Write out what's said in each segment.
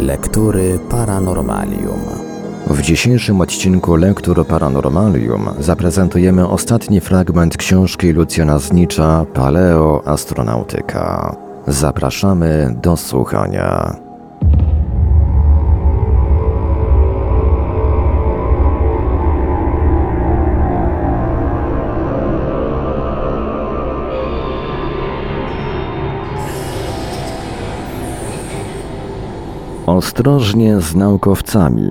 Lektury Paranormalium. W dzisiejszym odcinku Lektur Paranormalium zaprezentujemy ostatni fragment książki Lucjana Znicza Paleo Astronautyka. Zapraszamy do słuchania. Ostrożnie z naukowcami.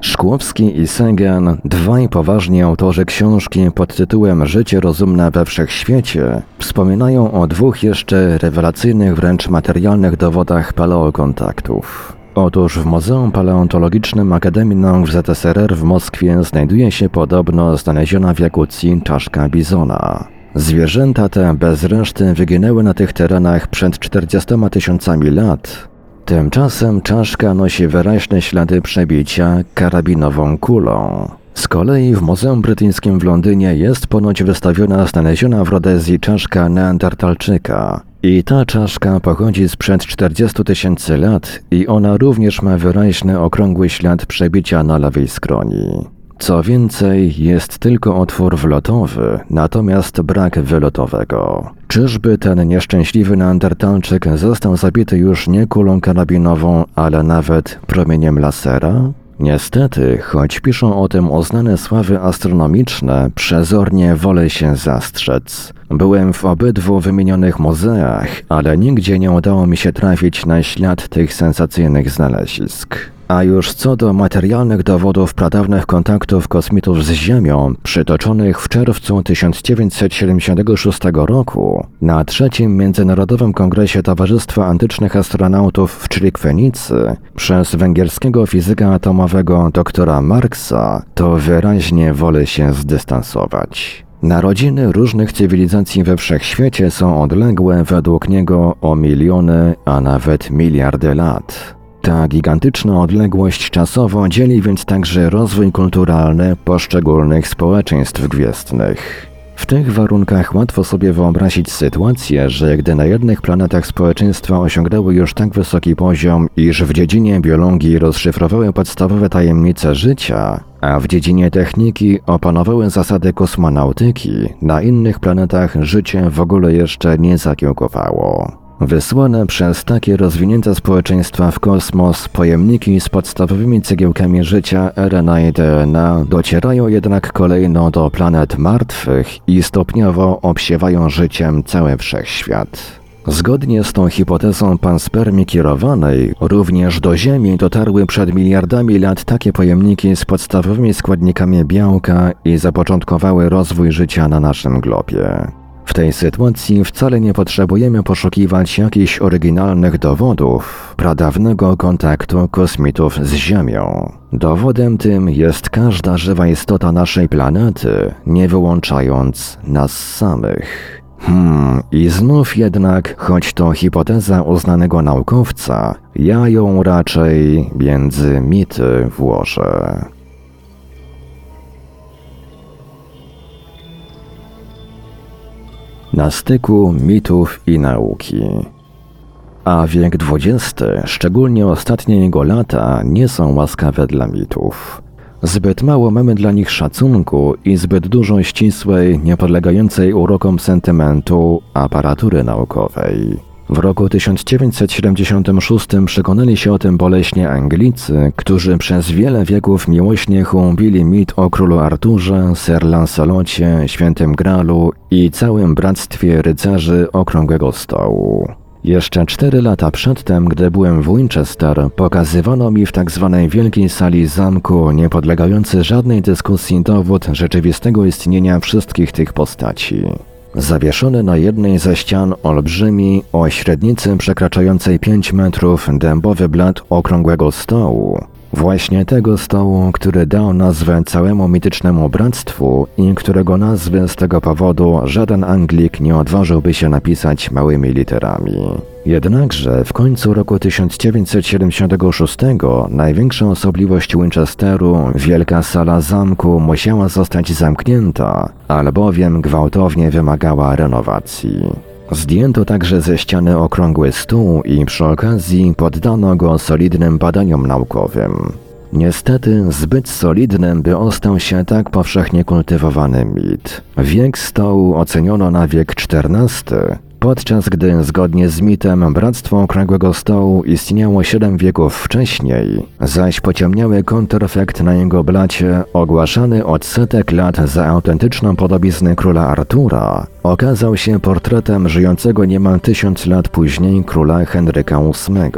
Szkłowski i Sagan, dwaj poważni autorzy książki pod tytułem Życie rozumne we wszechświecie, wspominają o dwóch jeszcze rewelacyjnych wręcz materialnych dowodach paleokontaktów. Otóż w Muzeum Paleontologicznym Akademii Nauk ZSRR w Moskwie znajduje się podobno znaleziona w Jakucji czaszka bizona. Zwierzęta te bez reszty wyginęły na tych terenach przed 40 tysiącami lat, Tymczasem czaszka nosi wyraźne ślady przebicia karabinową kulą. Z kolei w Muzeum Brytyjskim w Londynie jest ponoć wystawiona znaleziona w Rodezji czaszka neandertalczyka. I ta czaszka pochodzi sprzed 40 tysięcy lat i ona również ma wyraźny okrągły ślad przebicia na lewej skroni. Co więcej, jest tylko otwór wlotowy, natomiast brak wylotowego. Czyżby ten nieszczęśliwy neandertalczyk został zabity już nie kulą karabinową, ale nawet promieniem lasera? Niestety, choć piszą o tym oznane sławy astronomiczne, przezornie wolę się zastrzec. Byłem w obydwu wymienionych muzeach, ale nigdzie nie udało mi się trafić na ślad tych sensacyjnych znalezisk. A już co do materialnych dowodów pradawnych kontaktów kosmitów z Ziemią, przytoczonych w czerwcu 1976 roku na trzecim Międzynarodowym Kongresie Towarzystwa Antycznych Astronautów w Czrikwenicy przez węgierskiego fizyka atomowego doktora Marksa, to wyraźnie wolę się zdystansować. Narodziny różnych cywilizacji we wszechświecie są odległe według niego o miliony, a nawet miliardy lat. Ta gigantyczna odległość czasowo dzieli więc także rozwój kulturalny poszczególnych społeczeństw gwiezdnych. W tych warunkach łatwo sobie wyobrazić sytuację, że gdy na jednych planetach społeczeństwa osiągnęły już tak wysoki poziom, iż w dziedzinie biologii rozszyfrowały podstawowe tajemnice życia, a w dziedzinie techniki opanowały zasady kosmonautyki, na innych planetach życie w ogóle jeszcze nie zakiełkowało. Wysłane przez takie rozwinięte społeczeństwa w kosmos pojemniki z podstawowymi cegiełkami życia RNA i DNA docierają jednak kolejno do planet martwych i stopniowo obsiewają życiem cały wszechświat. Zgodnie z tą hipotezą panspermii kierowanej, również do Ziemi dotarły przed miliardami lat takie pojemniki z podstawowymi składnikami białka i zapoczątkowały rozwój życia na naszym globie. W tej sytuacji wcale nie potrzebujemy poszukiwać jakichś oryginalnych dowodów pradawnego kontaktu kosmitów z Ziemią. Dowodem tym jest każda żywa istota naszej planety, nie wyłączając nas samych. Hmm, i znów jednak, choć to hipoteza uznanego naukowca, ja ją raczej między mity włożę. Na styku mitów i nauki. A wiek XX, szczególnie ostatnie jego lata, nie są łaskawe dla mitów. Zbyt mało mamy dla nich szacunku i zbyt dużo ścisłej, niepodlegającej urokom sentymentu aparatury naukowej. W roku 1976 przekonali się o tym boleśnie Anglicy, którzy przez wiele wieków miłośnie hołbili mit o królu Arturze, Sir Lancelocie, świętym Gralu i całym bractwie rycerzy Okrągłego Stołu. Jeszcze cztery lata przedtem, gdy byłem w Winchester, pokazywano mi w. Tak wielkiej sali zamku, niepodlegający żadnej dyskusji dowód rzeczywistego istnienia wszystkich tych postaci. Zawieszony na jednej ze ścian olbrzymi, o średnicy przekraczającej 5 metrów dębowy blat okrągłego stołu, Właśnie tego stołu, który dał nazwę całemu mitycznemu bractwu i którego nazwy z tego powodu żaden Anglik nie odważyłby się napisać małymi literami. Jednakże w końcu roku 1976 największa osobliwość Winchesteru, wielka sala zamku, musiała zostać zamknięta, albowiem gwałtownie wymagała renowacji. Zdjęto także ze ściany okrągły stół i przy okazji poddano go solidnym badaniom naukowym. Niestety zbyt solidnym, by ostał się tak powszechnie kultywowany mit. Wiek stołu oceniono na wiek XIV, podczas gdy zgodnie z mitem Bractwo Okrągłego Stołu istniało siedem wieków wcześniej, zaś pociemniały kontrfekt na jego blacie, ogłaszany od setek lat za autentyczną podobiznę króla Artura, okazał się portretem żyjącego niemal tysiąc lat później króla Henryka VIII.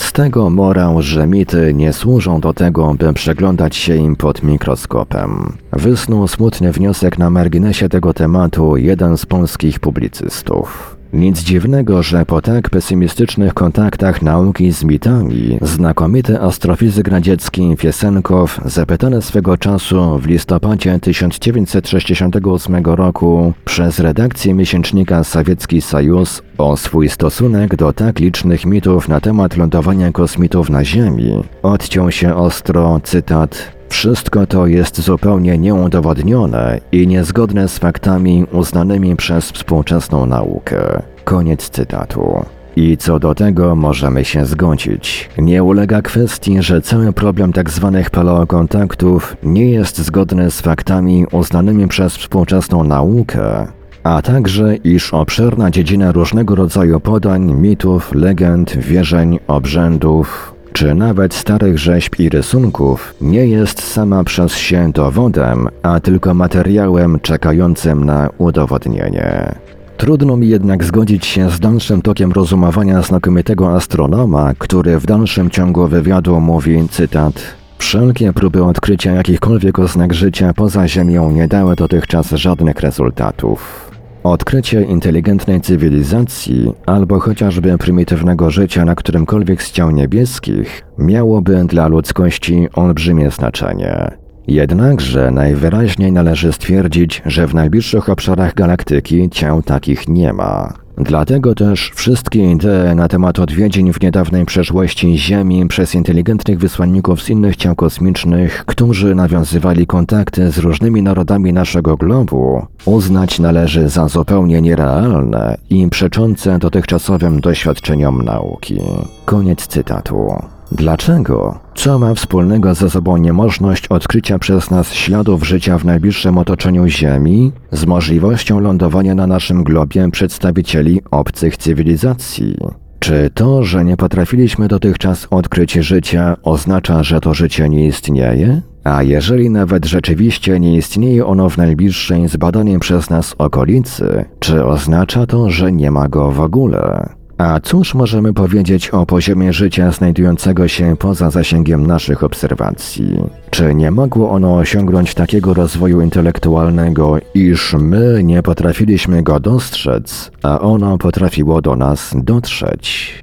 Z tego morał, że mity nie służą do tego, by przeglądać się im pod mikroskopem. Wysnuł smutny wniosek na marginesie tego tematu jeden z polskich publicystów. Nic dziwnego, że po tak pesymistycznych kontaktach nauki z mitami, znakomity astrofizyk radziecki Fiesenkow, zapytany swego czasu w listopadzie 1968 roku przez redakcję miesięcznika Sowiecki Sojus o swój stosunek do tak licznych mitów na temat lądowania kosmitów na Ziemi, odciął się ostro, cytat, wszystko to jest zupełnie nieudowodnione i niezgodne z faktami uznanymi przez współczesną naukę. Koniec cytatu. I co do tego możemy się zgodzić. Nie ulega kwestii, że cały problem tzw. Tak paleokontaktów nie jest zgodny z faktami uznanymi przez współczesną naukę, a także iż obszerna dziedzina różnego rodzaju podań, mitów, legend, wierzeń, obrzędów, czy nawet starych rzeźb i rysunków nie jest sama przez się dowodem, a tylko materiałem czekającym na udowodnienie. Trudno mi jednak zgodzić się z dalszym tokiem rozumowania znakomitego astronoma, który w dalszym ciągu wywiadu mówi, cytat, Wszelkie próby odkrycia jakichkolwiek oznak życia poza Ziemią nie dały dotychczas żadnych rezultatów. Odkrycie inteligentnej cywilizacji albo chociażby prymitywnego życia na którymkolwiek z ciał niebieskich miałoby dla ludzkości olbrzymie znaczenie. Jednakże najwyraźniej należy stwierdzić, że w najbliższych obszarach galaktyki ciał takich nie ma. Dlatego też wszystkie idee na temat odwiedzin w niedawnej przeszłości Ziemi przez inteligentnych wysłanników z innych ciał kosmicznych, którzy nawiązywali kontakty z różnymi narodami naszego globu, uznać należy za zupełnie nierealne i przeczące dotychczasowym doświadczeniom nauki. Koniec cytatu. Dlaczego? Co ma wspólnego ze sobą niemożność odkrycia przez nas śladów życia w najbliższym otoczeniu Ziemi z możliwością lądowania na naszym globie przedstawicieli obcych cywilizacji? Czy to, że nie potrafiliśmy dotychczas odkryć życia, oznacza, że to życie nie istnieje? A jeżeli nawet rzeczywiście nie istnieje ono w najbliższej zbadanej przez nas okolicy, czy oznacza to, że nie ma go w ogóle? A cóż możemy powiedzieć o poziomie życia znajdującego się poza zasięgiem naszych obserwacji? Czy nie mogło ono osiągnąć takiego rozwoju intelektualnego, iż my nie potrafiliśmy go dostrzec, a ono potrafiło do nas dotrzeć?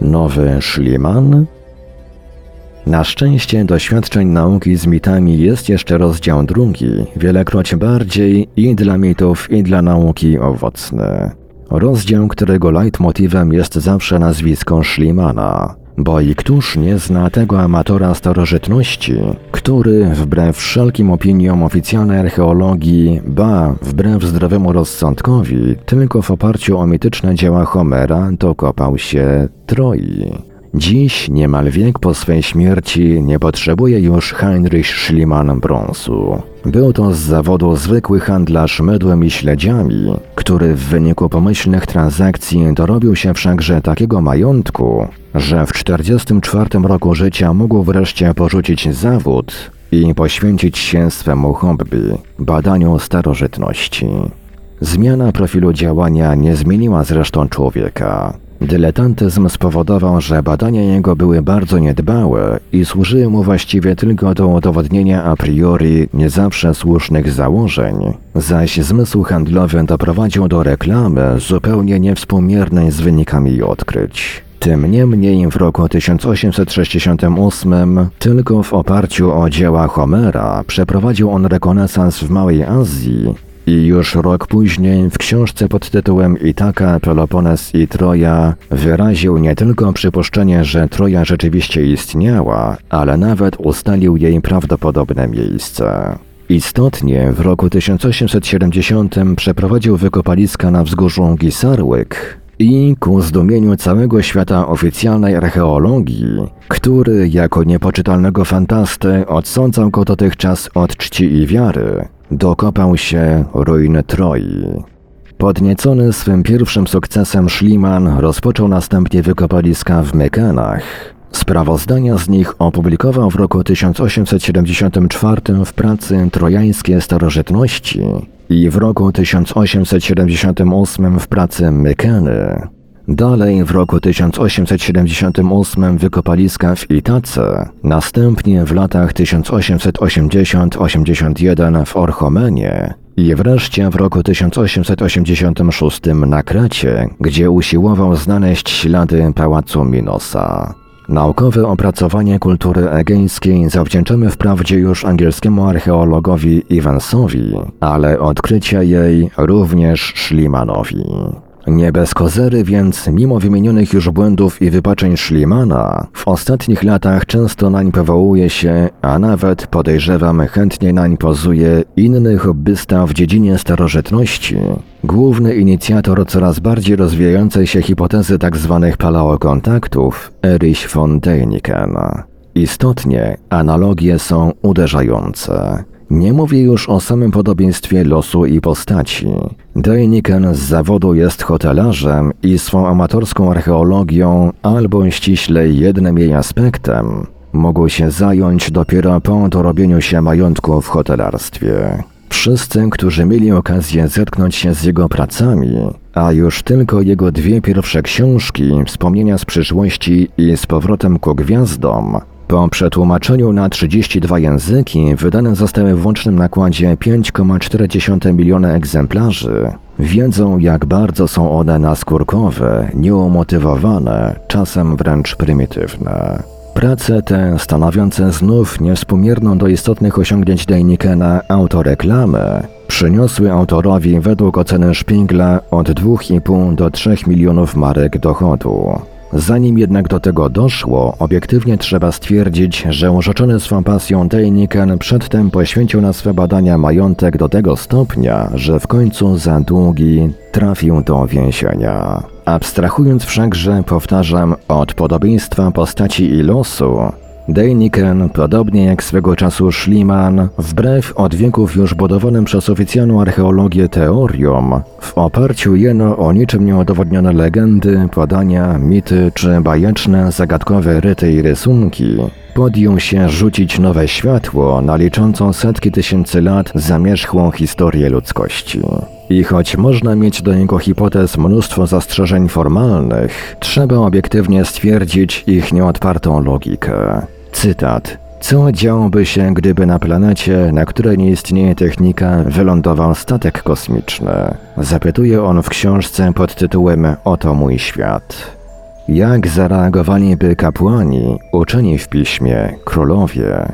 Nowy Schliemann na szczęście doświadczeń nauki z mitami jest jeszcze rozdział drugi, wielekroć bardziej i dla mitów, i dla nauki owocny. Rozdział, którego leitmotivem jest zawsze nazwisko Schliemana. Bo i któż nie zna tego amatora starożytności, który, wbrew wszelkim opiniom oficjalnej archeologii, ba, wbrew zdrowemu rozsądkowi, tylko w oparciu o mityczne dzieła Homera dokopał się Troi. Dziś, niemal wiek po swej śmierci, nie potrzebuje już Heinrich Schliemann brązu. Był to z zawodu zwykły handlarz mydłem i śledziami, który w wyniku pomyślnych transakcji dorobił się wszakże takiego majątku, że w 44 roku życia mógł wreszcie porzucić zawód i poświęcić się swemu hobby, badaniu starożytności. Zmiana profilu działania nie zmieniła zresztą człowieka. Dyletantyzm spowodował, że badania jego były bardzo niedbałe i służyły mu właściwie tylko do udowodnienia a priori nie zawsze słusznych założeń, zaś zmysł handlowy doprowadził do reklamy zupełnie niewspółmiernej z wynikami odkryć. Tym niemniej w roku 1868 tylko w oparciu o dzieła Homera przeprowadził on rekonesans w Małej Azji i już rok później w książce pod tytułem Itaka, Pelopones i Troja wyraził nie tylko przypuszczenie, że Troja rzeczywiście istniała, ale nawet ustalił jej prawdopodobne miejsce. Istotnie w roku 1870 przeprowadził wykopaliska na wzgórzu Gisarłyk i ku zdumieniu całego świata oficjalnej archeologii, który jako niepoczytalnego fantastę odsądzał go dotychczas od czci i wiary, dokopał się ruiny Troi. Podniecony swym pierwszym sukcesem Schliemann rozpoczął następnie wykopaliska w Mykenach. Sprawozdania z nich opublikował w roku 1874 w pracy Trojańskie Starożytności i w roku 1878 w pracy Mykeny. Dalej w roku 1878 wykopaliska w Itace, następnie w latach 1880-81 w Orchomenie i wreszcie w roku 1886 na Krecie, gdzie usiłował znaleźć ślady pałacu Minosa. Naukowe opracowanie kultury egeńskiej zawdzięczamy wprawdzie już angielskiemu archeologowi Evansowi, ale odkrycia jej również Schliemanowi. Nie bez kozery więc, mimo wymienionych już błędów i wypaczeń Schliemana, w ostatnich latach często nań powołuje się, a nawet podejrzewam chętnie nań pozuje inny hobbysta w dziedzinie starożytności, główny inicjator coraz bardziej rozwijającej się hipotezy tzw. Tak paleokontaktów, Erich von Däniken. Istotnie analogie są uderzające. Nie mówię już o samym podobieństwie losu i postaci. Dejniken z zawodu jest hotelarzem i swą amatorską archeologią, albo ściślej jednym jej aspektem, mógł się zająć dopiero po dorobieniu się majątku w hotelarstwie. Wszyscy, którzy mieli okazję zetknąć się z jego pracami, a już tylko jego dwie pierwsze książki, wspomnienia z przyszłości i z powrotem ku gwiazdom, po przetłumaczeniu na 32 języki wydane zostały w łącznym nakładzie 5,4 miliona egzemplarzy. Wiedzą, jak bardzo są one naskórkowe, nieumotywowane, czasem wręcz prymitywne. Prace te, stanowiące znów niewspółmierną do istotnych osiągnięć Deinikena autoreklamę, przyniosły autorowi według oceny Szpingla od 2,5 do 3 milionów marek dochodu. Zanim jednak do tego doszło, obiektywnie trzeba stwierdzić, że urzeczony swą pasją Dejniken przedtem poświęcił na swe badania majątek do tego stopnia, że w końcu za długi trafił do więzienia. Abstrahując wszakże, powtarzam, od podobieństwa postaci i losu, Dejniken, podobnie jak swego czasu Schliemann, wbrew od wieków już budowanym przez oficjalną archeologię teoriom, w oparciu jeno o niczym nieudowodnione legendy, podania, mity czy bajeczne, zagadkowe ryty i rysunki, podjął się rzucić nowe światło na liczącą setki tysięcy lat zamierzchłą historię ludzkości. I choć można mieć do niego hipotez mnóstwo zastrzeżeń formalnych, trzeba obiektywnie stwierdzić ich nieodpartą logikę. Cytat. Co działoby się, gdyby na planecie, na której nie istnieje technika, wylądował statek kosmiczny? Zapytuje on w książce pod tytułem Oto mój świat. Jak zareagowaliby kapłani, uczeni w piśmie, królowie?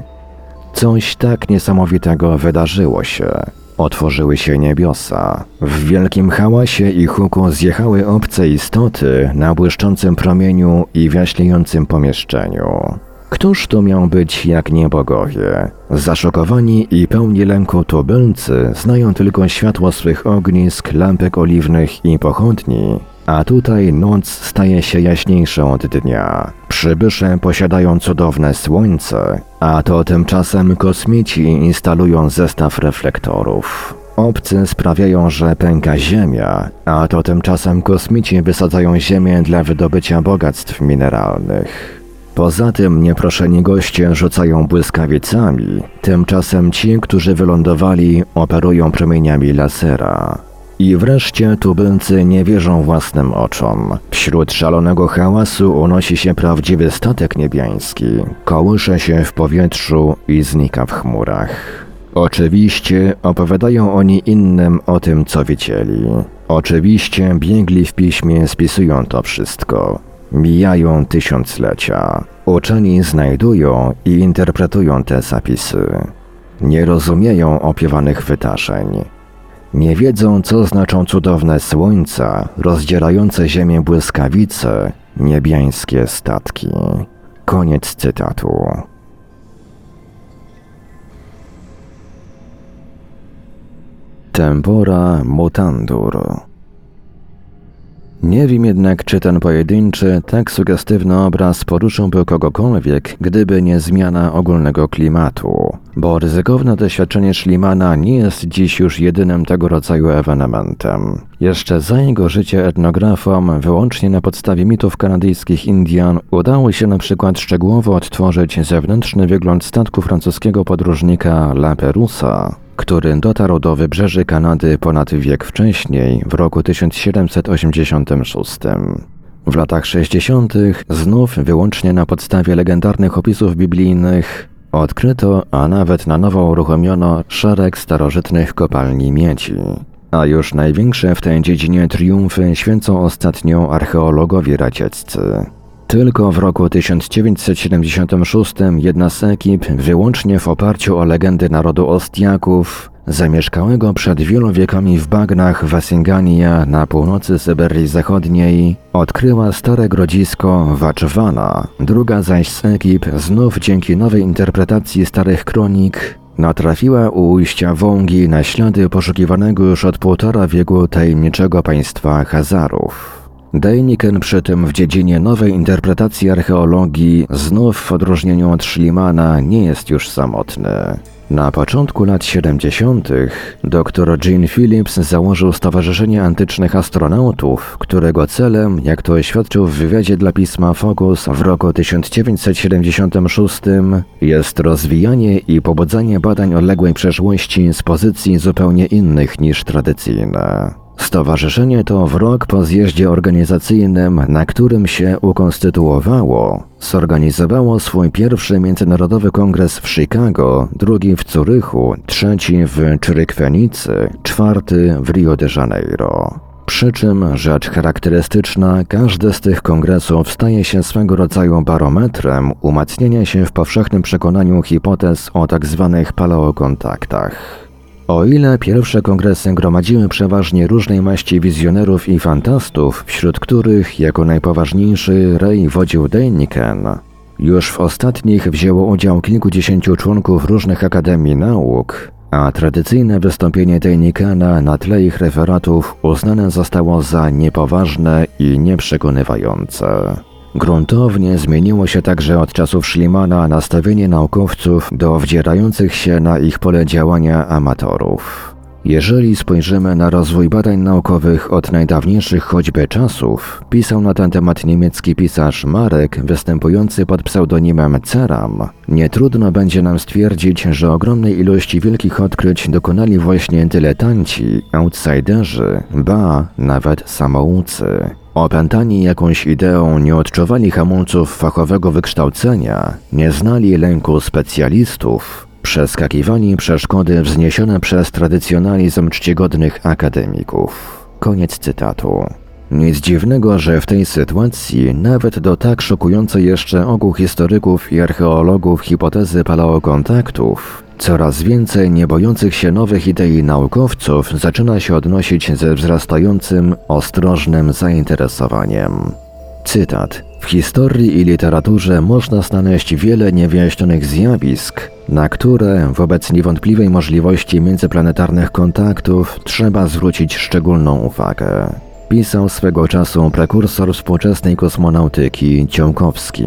Coś tak niesamowitego wydarzyło się. Otworzyły się niebiosa. W wielkim hałasie i huku zjechały obce istoty na błyszczącym promieniu i wiaśniejącym pomieszczeniu. Któż to miał być jak nie bogowie? Zaszokowani i pełni lęku tubylcy znają tylko światło swych ognisk, lampek oliwnych i pochodni, a tutaj noc staje się jaśniejsza od dnia. Przybysze posiadają cudowne słońce, a to tymczasem kosmici instalują zestaw reflektorów. Obcy sprawiają, że pęka ziemia, a to tymczasem kosmici wysadzają ziemię dla wydobycia bogactw mineralnych. Poza tym nieproszeni goście rzucają błyskawicami, tymczasem ci, którzy wylądowali, operują promieniami lasera. I wreszcie tubylcy nie wierzą własnym oczom. Wśród szalonego hałasu unosi się prawdziwy statek niebiański, kołysze się w powietrzu i znika w chmurach. Oczywiście opowiadają oni innym o tym, co widzieli. Oczywiście biegli w piśmie spisują to wszystko. Mijają tysiąclecia. Uczeni znajdują i interpretują te zapisy. Nie rozumieją opiewanych wydarzeń. Nie wiedzą, co znaczą cudowne słońca, rozdzierające ziemię błyskawice, niebiańskie statki. Koniec cytatu. Tempora mutandur. Nie wiem jednak, czy ten pojedynczy, tak sugestywny obraz poruszyłby kogokolwiek, gdyby nie zmiana ogólnego klimatu. Bo ryzykowne doświadczenie Schlimana nie jest dziś już jedynym tego rodzaju ewenementem. Jeszcze za jego życie etnografom, wyłącznie na podstawie mitów kanadyjskich Indian, udało się na przykład szczegółowo odtworzyć zewnętrzny wygląd statku francuskiego podróżnika La Perusa, który dotarł do wybrzeży Kanady ponad wiek wcześniej, w roku 1786. W latach 60. znów wyłącznie na podstawie legendarnych opisów biblijnych odkryto, a nawet na nowo uruchomiono szereg starożytnych kopalni miedzi. A już największe w tej dziedzinie triumfy święcą ostatnio archeologowie radzieccy. Tylko w roku 1976 jedna z ekip, wyłącznie w oparciu o legendy narodu Ostiaków, zamieszkałego przed wielu wiekami w bagnach Wasingania na północy Syberii Zachodniej, odkryła stare grodzisko Waczwana. Druga zaś z ekip, znów dzięki nowej interpretacji starych kronik, natrafiła u ujścia Wągi na ślady poszukiwanego już od półtora wieku tajemniczego państwa Hazarów. Dejniken przy tym w dziedzinie nowej interpretacji archeologii znów w odróżnieniu od Schlimana nie jest już samotny. Na początku lat 70. dr Gene Phillips założył Stowarzyszenie Antycznych Astronautów, którego celem, jak to oświadczył w wywiadzie dla pisma Focus w roku 1976, jest rozwijanie i pobudzanie badań odległej przeszłości z pozycji zupełnie innych niż tradycyjne. Stowarzyszenie to w rok po zjeździe organizacyjnym, na którym się ukonstytuowało, zorganizowało swój pierwszy międzynarodowy kongres w Chicago, drugi w Curychu, trzeci w Czrykwenicy, czwarty w Rio de Janeiro. Przy czym rzecz charakterystyczna, każdy z tych kongresów staje się swego rodzaju barometrem umacniania się w powszechnym przekonaniu hipotez o tzw. Tak paleokontaktach. O ile pierwsze kongresy gromadziły przeważnie różnej maści wizjonerów i fantastów, wśród których jako najpoważniejszy Ray wodził Däniken, już w ostatnich wzięło udział kilkudziesięciu członków różnych akademii nauk, a tradycyjne wystąpienie Dänikena na tle ich referatów uznane zostało za niepoważne i nieprzekonywające. Gruntownie zmieniło się także od czasów Schlimana nastawienie naukowców do wdzierających się na ich pole działania amatorów. Jeżeli spojrzymy na rozwój badań naukowych od najdawniejszych choćby czasów, pisał na ten temat niemiecki pisarz Marek, występujący pod pseudonimem Ceram, nie trudno będzie nam stwierdzić, że ogromnej ilości wielkich odkryć dokonali właśnie dyletanci, outsiderzy, ba, nawet samoucy. Opętani jakąś ideą nie odczuwali hamulców fachowego wykształcenia, nie znali lęku specjalistów, przeskakiwali przeszkody wzniesione przez tradycjonalizm czcigodnych akademików. Koniec cytatu. Nic dziwnego, że w tej sytuacji nawet do tak szokującej jeszcze ogół historyków i archeologów hipotezy paleokontaktów Coraz więcej niebojących się nowych idei naukowców zaczyna się odnosić ze wzrastającym, ostrożnym zainteresowaniem. Cytat. W historii i literaturze można znaleźć wiele niewyjaśnionych zjawisk, na które wobec niewątpliwej możliwości międzyplanetarnych kontaktów trzeba zwrócić szczególną uwagę. Pisał swego czasu prekursor współczesnej kosmonautyki Ciąkowski.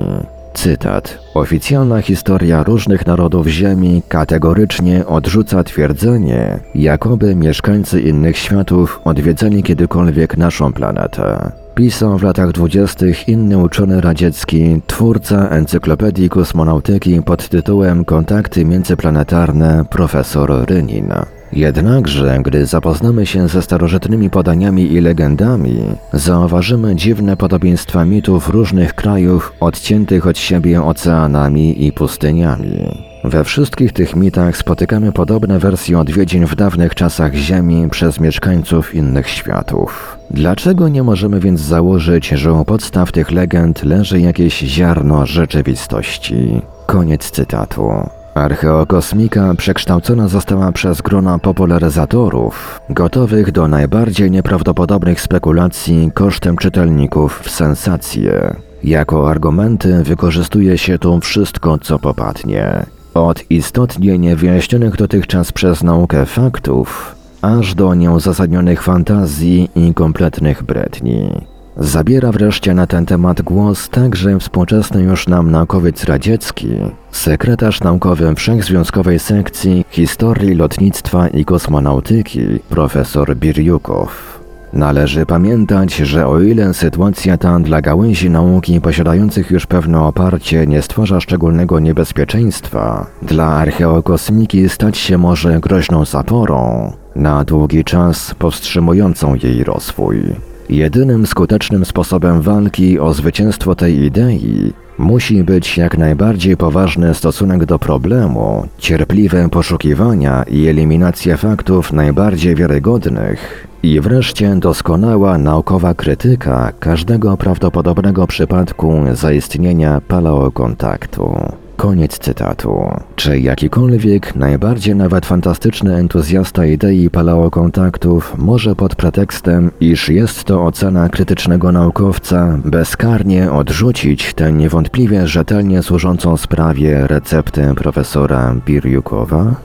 Cytat. Oficjalna historia różnych narodów Ziemi kategorycznie odrzuca twierdzenie, jakoby mieszkańcy innych światów odwiedzali kiedykolwiek naszą planetę. Pisał w latach dwudziestych inny uczony radziecki, twórca encyklopedii kosmonautyki pod tytułem Kontakty międzyplanetarne, profesor Rynin. Jednakże, gdy zapoznamy się ze starożytnymi podaniami i legendami, zauważymy dziwne podobieństwa mitów różnych krajów odciętych od siebie oceanami i pustyniami. We wszystkich tych mitach spotykamy podobne wersje odwiedzin w dawnych czasach Ziemi przez mieszkańców innych światów. Dlaczego nie możemy więc założyć, że u podstaw tych legend leży jakieś ziarno rzeczywistości? Koniec cytatu. Archeokosmika przekształcona została przez grona popularyzatorów, gotowych do najbardziej nieprawdopodobnych spekulacji kosztem czytelników w sensacje. Jako argumenty wykorzystuje się tu wszystko, co popadnie. Od istotnie niewyjaśnionych dotychczas przez naukę faktów, aż do nieuzasadnionych fantazji i kompletnych bredni. Zabiera wreszcie na ten temat głos także współczesny już nam naukowiec radziecki, sekretarz naukowy Wszechzwiązkowej Sekcji Historii Lotnictwa i Kosmonautyki, profesor Birjukow. Należy pamiętać, że o ile sytuacja ta dla gałęzi nauki posiadających już pewne oparcie nie stwarza szczególnego niebezpieczeństwa, dla archeokosmiki stać się może groźną zaporą, na długi czas powstrzymującą jej rozwój. Jedynym skutecznym sposobem walki o zwycięstwo tej idei musi być jak najbardziej poważny stosunek do problemu, cierpliwe poszukiwania i eliminacja faktów najbardziej wiarygodnych i wreszcie doskonała naukowa krytyka każdego prawdopodobnego przypadku zaistnienia paleokontaktu. Koniec cytatu. Czy jakikolwiek, najbardziej nawet fantastyczny entuzjasta idei paleokontaktów może pod pretekstem, iż jest to ocena krytycznego naukowca, bezkarnie odrzucić tę niewątpliwie rzetelnie służącą sprawie receptę profesora Birjukowa?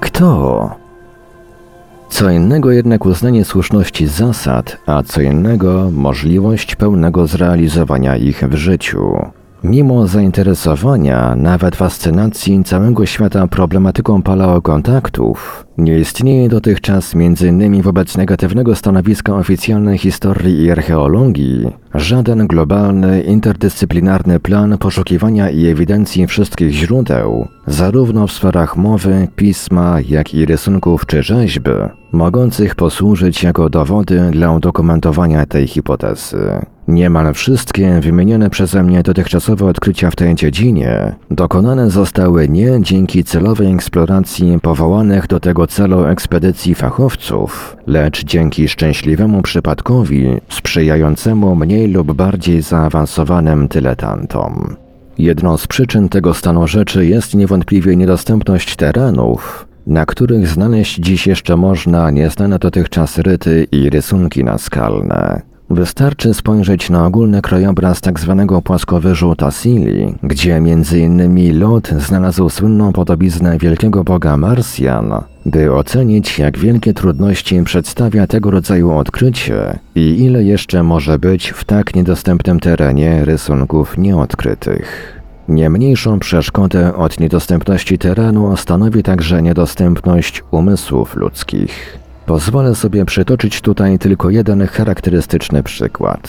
Kto? Co innego jednak uznanie słuszności zasad, a co innego możliwość pełnego zrealizowania ich w życiu. Mimo zainteresowania, nawet fascynacji całego świata problematyką paleokontaktów, nie istnieje dotychczas m.in. wobec negatywnego stanowiska oficjalnej historii i archeologii żaden globalny, interdyscyplinarny plan poszukiwania i ewidencji wszystkich źródeł, zarówno w sferach mowy, pisma, jak i rysunków czy rzeźby, mogących posłużyć jako dowody dla udokumentowania tej hipotezy. Niemal wszystkie wymienione przeze mnie dotychczasowe odkrycia w tej dziedzinie dokonane zostały nie dzięki celowej eksploracji powołanych do tego celu ekspedycji fachowców, lecz dzięki szczęśliwemu przypadkowi sprzyjającemu mniej lub bardziej zaawansowanym dyletantom. Jedną z przyczyn tego stanu rzeczy jest niewątpliwie niedostępność terenów, na których znaleźć dziś jeszcze można nieznane dotychczas ryty i rysunki naskalne. Wystarczy spojrzeć na ogólny krajobraz tzw. Tak płaskowyżu Tassili, gdzie m.in. Lot znalazł słynną podobiznę wielkiego boga Marsjan, by ocenić jak wielkie trudności przedstawia tego rodzaju odkrycie i ile jeszcze może być w tak niedostępnym terenie rysunków nieodkrytych. Nie mniejszą przeszkodę od niedostępności terenu stanowi także niedostępność umysłów ludzkich. Pozwolę sobie przytoczyć tutaj tylko jeden charakterystyczny przykład.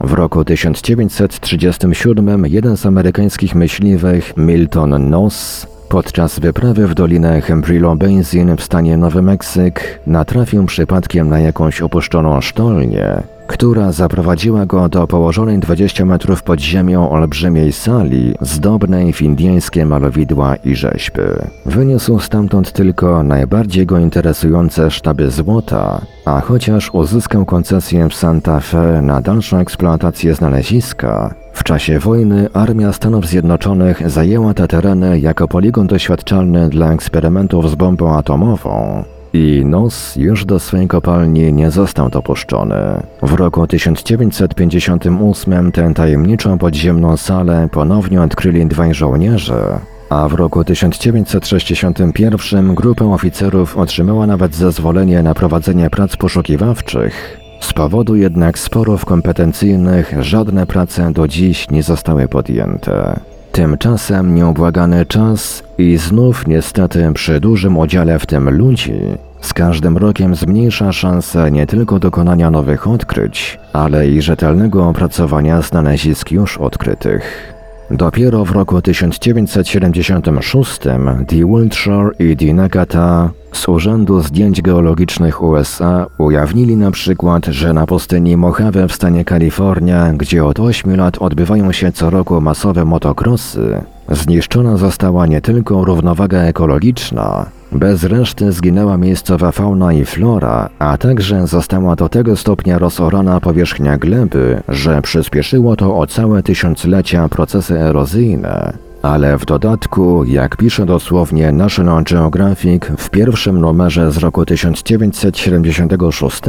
W roku 1937 jeden z amerykańskich myśliwych, Milton Noss, podczas wyprawy w dolinę Hembrillo Basin w stanie Nowy Meksyk natrafił przypadkiem na jakąś opuszczoną sztolnię, która zaprowadziła go do położonej 20 metrów pod ziemią olbrzymiej sali, zdobnej w indyjskie malowidła i rzeźby. Wyniósł stamtąd tylko najbardziej go interesujące sztaby złota, a chociaż uzyskał koncesję w Santa Fe na dalszą eksploatację znaleziska, w czasie wojny Armia Stanów Zjednoczonych zajęła te tereny jako poligon doświadczalny dla eksperymentów z bombą atomową, i nos już do swej kopalni nie został dopuszczony. W roku 1958 tę tajemniczą podziemną salę ponownie odkryli dwaj żołnierze, a w roku 1961 grupa oficerów otrzymała nawet zezwolenie na prowadzenie prac poszukiwawczych. Z powodu jednak sporów kompetencyjnych żadne prace do dziś nie zostały podjęte. Tymczasem nieubłagany czas i znów niestety przy dużym udziale w tym ludzi z każdym rokiem zmniejsza szanse nie tylko dokonania nowych odkryć, ale i rzetelnego opracowania znalezisk już odkrytych. Dopiero w roku 1976 Dee Wiltshire i Dee Nagata z Urzędu Zdjęć Geologicznych USA ujawnili na przykład, że na pustyni Mojave w stanie Kalifornia, gdzie od 8 lat odbywają się co roku masowe motokrosy, zniszczona została nie tylko równowaga ekologiczna, bez reszty zginęła miejscowa fauna i flora, a także została do tego stopnia rozorana powierzchnia gleby, że przyspieszyło to o całe tysiąclecia procesy erozyjne, Ale w dodatku, jak pisze dosłownie National Geographic w pierwszym numerze z roku 1976,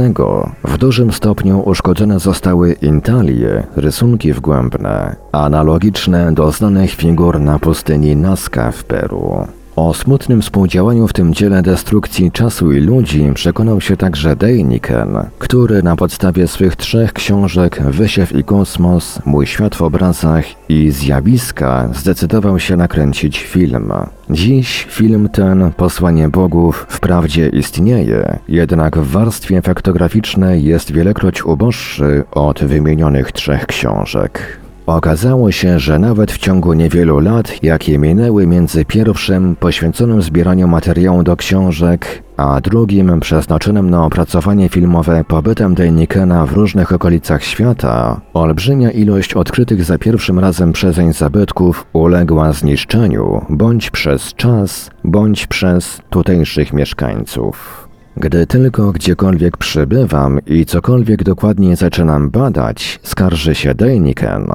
w dużym stopniu uszkodzone zostały intalie, rysunki wgłębne, analogiczne do znanych figur na pustyni Nazca w Peru. O smutnym współdziałaniu w tym dziele destrukcji czasu i ludzi przekonał się także Dejniken, który na podstawie swych trzech książek Wysiew i Kosmos, Mój świat w obrazach i Zjawiska zdecydował się nakręcić film. Dziś film ten, Posłanie Bogów, wprawdzie istnieje, jednak w warstwie faktograficznej jest wielekroć uboższy od wymienionych trzech książek. Okazało się, że nawet w ciągu niewielu lat, jakie minęły między pierwszym poświęconym zbieraniu materiału do książek, a drugim przeznaczonym na opracowanie filmowe pobytem Dejnikena w różnych okolicach świata, olbrzymia ilość odkrytych za pierwszym razem przezeń zabytków uległa zniszczeniu bądź przez czas, bądź przez tutejszych mieszkańców. Gdy tylko gdziekolwiek przybywam i cokolwiek dokładnie zaczynam badać, skarży się Dejniken,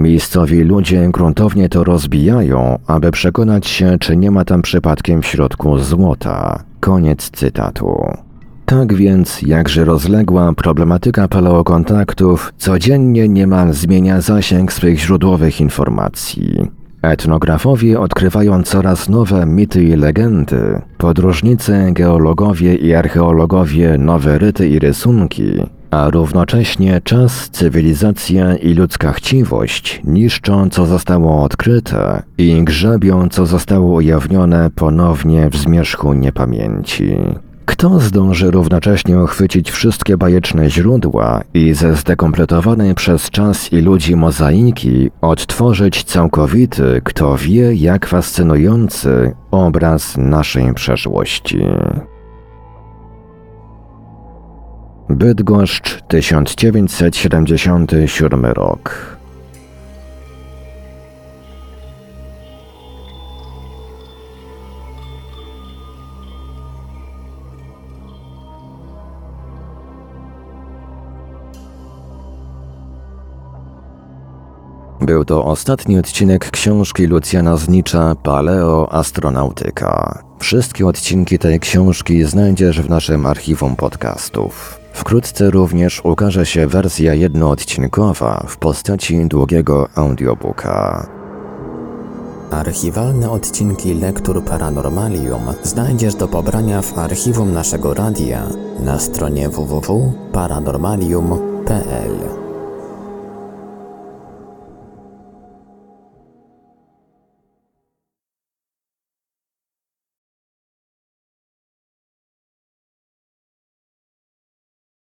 Miejscowi ludzie gruntownie to rozbijają, aby przekonać się, czy nie ma tam przypadkiem w środku złota. Koniec cytatu. Tak więc, jakże rozległa problematyka paleokontaktów, codziennie niemal zmienia zasięg swych źródłowych informacji. Etnografowie odkrywają coraz nowe mity i legendy, podróżnicy, geologowie i archeologowie nowe ryty i rysunki, a równocześnie czas, cywilizacja i ludzka chciwość niszczą co zostało odkryte i grzebią co zostało ujawnione ponownie w zmierzchu niepamięci. Kto zdąży równocześnie uchwycić wszystkie bajeczne źródła i ze zdekompletowanej przez czas i ludzi mozaiki odtworzyć całkowity, kto wie jak fascynujący obraz naszej przeszłości? Bydgoszcz 1977 rok Był to ostatni odcinek książki Lucjana Znicza Paleo Astronautyka. Wszystkie odcinki tej książki znajdziesz w naszym archiwum podcastów. Wkrótce również ukaże się wersja jednoodcinkowa w postaci długiego audiobooka. Archiwalne odcinki Lektur Paranormalium znajdziesz do pobrania w archiwum naszego radia na stronie www.paranormalium.pl.